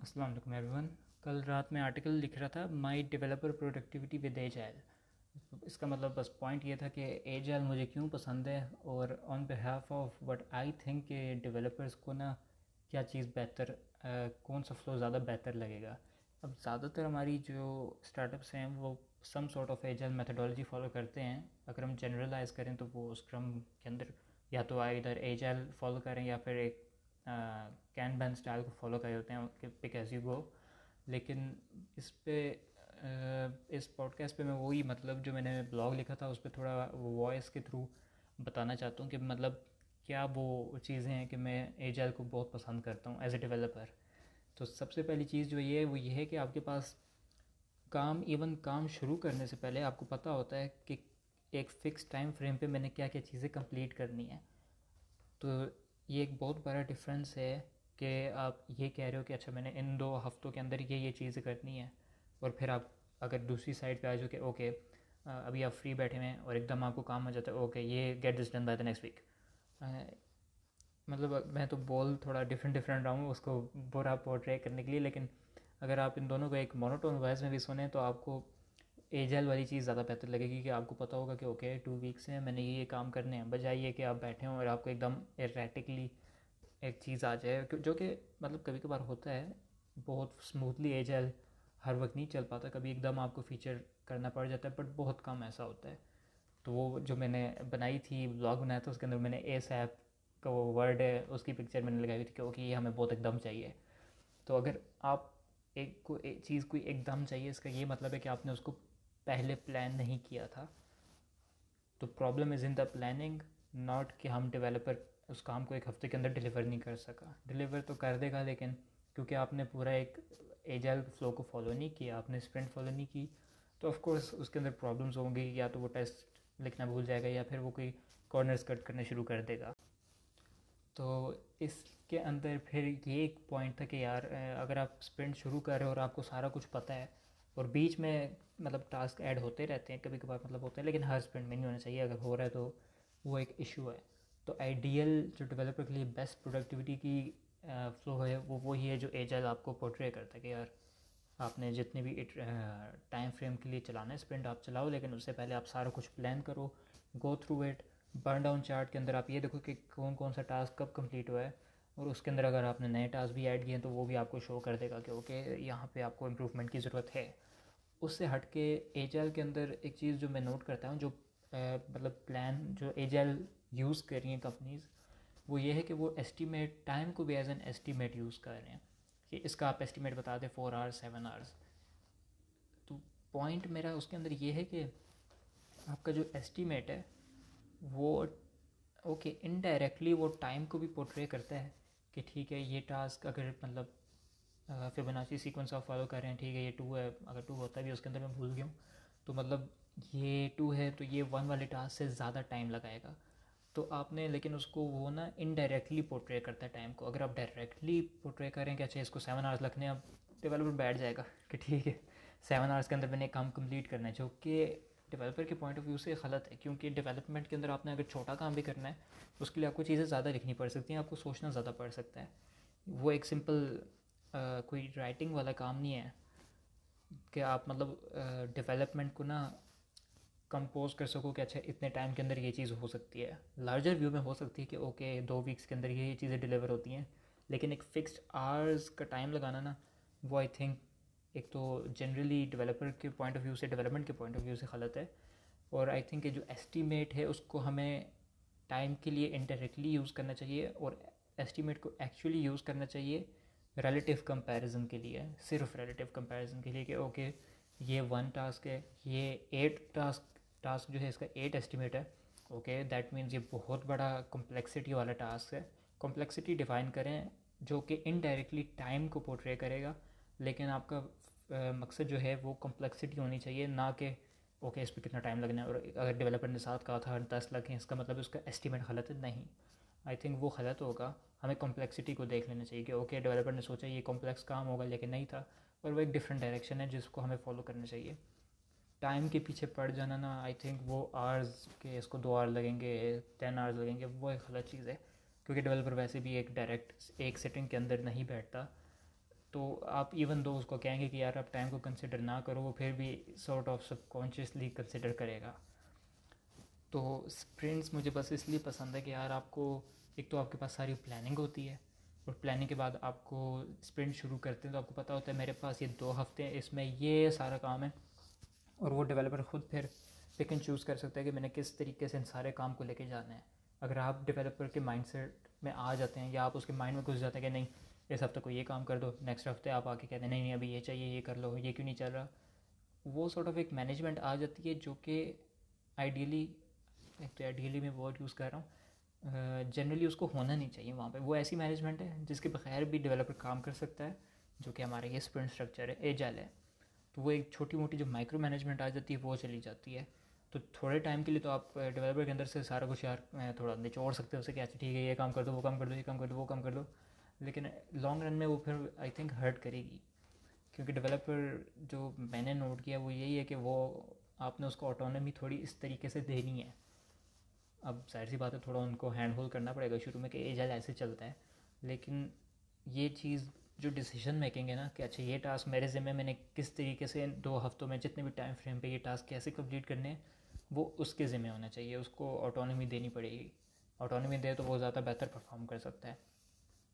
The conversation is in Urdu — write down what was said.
السلام علیکم ایوری ون کل رات میں آرٹیکل لکھ رہا تھا my developer productivity with agile اس کا مطلب بس پوائنٹ یہ تھا کہ ایج ایل مجھے کیوں پسند ہے اور on behalf of what I think کہ ڈیولپرس کو نا کیا چیز بہتر کون سا فلو زیادہ بہتر لگے گا؟ اب زیادہ تر ہماری جو اسٹارٹ اپس ہیں وہ some sort of agile methodology follow کرتے ہیں۔ اگر ہم جنرلائز کریں تو وہ اسکرم کے اندر یا تو آئے ادھر ایج ایل فالو کریں یا پھر ایک کین بین اسٹائل کو فالو کر ہوتے ہیں، کہ پک ایز یو گو لیکن اس پہ اس پوڈ کاسٹ پہ میں وہی مطلب جو میں نے بلاگ لکھا تھا، اس پہ تھوڑا وائس کے تھرو بتانا چاہتا ہوں کہ مطلب کیا وہ چیزیں ہیں کہ میں ایجائل کو بہت پسند کرتا ہوں ایز اے ڈیولپر تو سب سے پہلی چیز جو یہ ہے، وہ یہ ہے کہ آپ کے پاس کام ایون کام شروع کرنے سے پہلے آپ کو پتہ ہوتا ہے کہ ایک فکس ٹائم فریم پہ میں نے کیا کیا چیزیں کمپلیٹ کرنی ہیں۔ تو یہ ایک بہت بڑا ڈفرینس ہے کہ آپ یہ کہہ رہے ہو کہ اچھا میں نے ان دو ہفتوں کے اندر یہ یہ چیزیں کرنی ہے اور پھر آپ اگر دوسری سائڈ پہ آ جاؤ کہ اوکے ابھی آپ فری بیٹھے ہوئے ہیں اور ایک دم آپ کو کام ہو جاتا ہے اوکے یہ get this done by the next week مطلب میں تو بول تھوڑا ڈفرینٹ ڈفرینٹ رہا ہوں اس کو برا پورٹرے کرنے کے لیے، لیکن اگر آپ ان دونوں کو ایک مونوٹون وائز میں بھی سنیں تو آپ کو ایجل والی چیز زیادہ بہتر لگے گی کہ آپ کو پتہ ہوگا کہ اوکے ٹو ویکس ہیں، میں نے یہ کام کرنے ہیں۔ بجائے یہ کہ آپ بیٹھے ہوں اور آپ کو ایک دم ایریٹکلی ایک چیز آ جائے جو کہ مطلب کبھی کبھار ہوتا ہے، بہت اسموتھلی ایجل ہر وقت نہیں چل پاتا، کبھی ایک دم آپ کو فیچر کرنا پڑ جاتا ہے بٹ بہت کم ایسا ہوتا ہے۔ تو وہ جو میں نے بنائی تھی بلاگ بنایا تھا، اس کے اندر میں نے ایس ایپ کا وہ ورڈ ہے، اس کی پکچر میں نے لگائی ہوئی تھی کہ اوکے یہ ہمیں بہت ایک دم چاہیے۔ تو اگر آپ ایک کو ایک چیز کوئی ایک دم چاہیے، اس کا یہ مطلب ہے کہ آپ نے اس کو پہلے پلان نہیں کیا تھا۔ تو problem is in the planning not کہ ہم ڈیولپر اس کام کو ایک ہفتے کے اندر ڈلیور نہیں کر سکا۔ ڈلیور تو کر دے گا لیکن کیونکہ آپ نے پورا ایک ایجل فلو کو فالو نہیں کیا، آپ نے اسپرنٹ فالو نہیں کی، تو آف کورس اس کے اندر پرابلمس ہوں گی یا تو وہ ٹیسٹ لکھنا بھول جائے گا یا پھر وہ کوئی کارنرز کٹ کرنا شروع کر دے گا۔ تو اس کے اندر پھر یہ ایک پوائنٹ تھا کہ یار اگر آپ اسپرنٹ شروع کر رہے ہو اور آپ کو سارا کچھ پتہ ہے اور بیچ میں مطلب ٹاسک ایڈ ہوتے رہتے ہیں، کبھی کبھار مطلب ہوتے ہیں، لیکن ہر اسپرنٹ میں نہیں ہونا چاہیے۔ اگر ہو رہا ہے تو وہ ایک ایشو ہے۔ تو آئیڈیل جو ڈیولپر کے لیے بیسٹ پروڈکٹیوٹی کی فلو ہے، وہ وہی ہے جو ایجل آپ کو پورٹرے کرتا ہے کہ یار آپ نے جتنے بھی ٹائم فریم کے لیے چلانا ہے اسپرنٹ آپ چلاؤ، لیکن اس سے پہلے آپ سارا کچھ پلان کرو go through it burndown chart کے اندر آپ یہ دیکھو کہ کون کون سا ٹاسک کب کمپلیٹ ہوا ہے۔ اور اس کے اندر اگر آپ نے نئے ٹاسک بھی ایڈ کیے ہیں تو وہ بھی آپ کو شو کر دے گا کہ اوکے یہاں پہ آپ کو امپروومنٹ کی ضرورت ہے۔ اس سے ہٹ کے ایجل کے اندر ایک چیز جو میں نوٹ کرتا ہوں، جو مطلب پلان جو ایجل یوز کر رہی ہیں کمپنیز وہ یہ ہے کہ وہ ایسٹیمیٹ ٹائم کو بھی ایز این ایسٹیمیٹ یوز کر رہے ہیں۔ کہ اس کا آپ ایسٹیمیٹ بتا دیں فور آورس سیون آورس تو پوائنٹ میرا اس کے اندر یہ ہے کہ آپ کا جو ایسٹیمیٹ ہے، وہ اوکے انڈائریکٹلی وہ ٹائم کو بھی پورٹرے کرتا ہے۔ کہ ٹھیک ہے، یہ ٹاسک اگر مطلب فبناچی سیکوینس آپ فالو کر رہے ہیں، ٹھیک ہے، یہ ٹو ہے، اگر ٹو ہوتا ہے بھی اس کے اندر میں بھول گیا ہوں، تو مطلب یہ ٹو ہے، تو یہ ون والے ٹاسک سے زیادہ ٹائم لگائے گا۔ تو آپ نے، لیکن اس کو وہ نا انڈائریکٹلی پورٹرے کرتا ہے ٹائم کو۔ اگر آپ ڈائریکٹلی پورٹرے کریں کہ اچھا اس کو سیون آورس لکھنے اب ڈیولپر بیٹھ جائے گا کہ ٹھیک ہے سیون آورس کے اندر میں نے کام کمپلیٹ کرنا ہے، جو کہ ڈیولپر کے پوائنٹ آف ویو سے غلط ہے، کیونکہ ڈیولپمنٹ کے اندر آپ نے اگر چھوٹا کام بھی کرنا ہے، اس کے لیے آپ کو چیزیں زیادہ لکھنی پڑ سکتی ہیں، آپ کو سوچنا زیادہ پڑ سکتا ہے۔ وہ ایک سمپل کوئی رائٹنگ والا کام نہیں ہے کہ آپ مطلب ڈیولپمنٹ کو نا کمپوز کر سکو کہ اچھا اتنے ٹائم کے اندر یہ چیز ہو سکتی ہے۔ لارجر ویو میں ہو سکتی ہے کہ اوکے دو ویکس کے اندر یہ چیزیں ڈلیور ہوتی ہیں، لیکن ایک فکسڈ آرز کا ٹائم لگانا نا، وہ آئی تھنک ایک تو جنرلی ڈیولپر کے پوائنٹ آف ویو سے ڈیولپمنٹ کے پوائنٹ آف ویو سے غلط ہے اور آئی تھنک کہ جو ایسٹیمیٹ ہے اس کو ہمیں ٹائم کے لیے انڈائریکٹلی یوز کرنا چاہیے اور ایسٹیمیٹ کو ایکچولی یوز کرنا چاہیے ریلیٹیو کمپیریزن کے لیے، صرف ریلیٹیو کمپیریزن کے لیے کہ اوکے یہ ون ٹاسک ہے، یہ ایٹ ٹاسک ٹاسک جو ہے اس کا ایٹ ایسٹیمیٹ ہے اوکے دیٹ مینس یہ بہت بڑا کمپلیکسٹی والا ٹاسک ہے۔ کمپلیکسٹی ڈیفائن کریں جو کہ انڈائریکٹلی ٹائم کو پورٹرے کرے گا۔ لیکن آپ کا مقصد جو ہے وہ کمپلیکسٹی ہونی چاہیے، نہ کہ اوکے اس پہ کتنا ٹائم لگنا ہے اور اگر ڈیولپر نے ساتھ کہا تھا دس لاکھ ہیں، اس کا مطلب اس کا ایسٹیمیٹ غلط ہے نہیں۔ آئی تھنک وہ غلط ہوگا۔ ہمیں کمپلیکسٹی کو دیکھ لینا چاہیے کہ اوکے ڈیولپر نے سوچا یہ کمپلیکس کام ہوگا لیکن نہیں تھا، اور وہ ایک ڈفرینٹ ڈائریکشن ہے جس کو ہمیں فالو کرنا چاہیے۔ ٹائم کے پیچھے پڑ جانا نا آئی تھنک وہ آرز کے، اس کو دو آر لگیں گے ٹین آرز لگیں گے، وہ ایک غلط چیز ہے۔ کیونکہ ڈیولپر ویسے بھی ایک ڈائریکٹ ایک سیٹنگ کے اندر نہیں بیٹھتا۔ تو آپ ایون دو اس کو کہیں گے کہ یار آپ ٹائم کو کنسیڈر نہ کرو، وہ پھر بھی sort of sub consciously consider کرے گا۔ تو اسپرنٹس مجھے بس اس لیے پسند ہے کہ یار آپ کو، ایک تو آپ کے پاس ساری پلاننگ ہوتی ہے، اور پلاننگ کے بعد آپ کو اسپرنٹ شروع کرتے ہیں تو آپ کو پتہ ہوتا ہے میرے پاس یہ دو ہفتے ہیں، اس میں یہ سارا کام ہے۔ اور وہ ڈیولپر خود پھر پک اینڈ چوز کر سکتا ہے کہ میں نے کس طریقے سے ان سارے کام کو لے کے جانا ہے۔ اگر آپ ڈیولپر کے مائنڈ سیٹ میں آ جاتے ہیں یا آپ اس کے مائنڈ میں گھس جاتے ہیں کہ نہیں اس ہفتے کو یہ کام کر دو نیکسٹ ہفتے آپ آ کے کہتے ہیں، نہیں نہیں، ابھی یہ چاہیے، یہ کر لو، یہ کیوں نہیں چل رہا؟ وہ سارٹ آف ایک مینجمنٹ آ جاتی ہے جو کہ آئیڈیلی ایک تو آئیڈیلی میں ورڈ یوز کر رہا ہوں جنرلی اس کو ہونا نہیں چاہیے وہاں پہ۔ وہ ایسی مینجمنٹ ہے جس کے بغیر بھی ڈیولپر کام کر سکتا ہے، جو کہ ہمارا یہ اسپرنٹ اسٹرکچر ہے ایجل ہے۔ تو وہ ایک چھوٹی موٹی جو مائکرو مینجمنٹ آ جاتی ہے، وہ چلی جاتی ہے۔ تو تھوڑے ٹائم کے لیے تو آپ ڈیولپر کے اندر سے سارا کچھ یار تھوڑا نچوڑ سکتے ہو اسے کہ اچھا ٹھیک ہے، یہ کام کر دو، وہ کام کر دو، یہ کام کر دو، وہ کام کر دو۔ لیکن لانگ رن میں وہ پھر آئی تھنک ہرٹ کرے گی۔ کیونکہ ڈیولپر جو میں نے نوٹ کیا وہ یہی ہے کہ وہ آپ نے اس کو آٹونمی تھوڑی اس طریقے سے دینی ہے۔ اب ظاہر سی بات ہے تھوڑا ان کو ہینڈ ہولڈ کرنا پڑے گا شروع میں کہ ایجل ایسے چلتا ہے۔ لیکن یہ چیز جو ڈیسیجن میکنگ ہے نا کہ اچھا یہ ٹاسک میرے ذمہ میں نے کس طریقے سے دو ہفتوں میں جتنے بھی ٹائم فریم پہ یہ ٹاسک کیسے کمپلیٹ کرنے ہیں، وہ اس کے ذمہ ہونا چاہیے۔ اس کو آٹونمی دینی پڑے گی۔ آٹونمی دے تو وہ زیادہ بہتر پرفارم کر سکتا ہے۔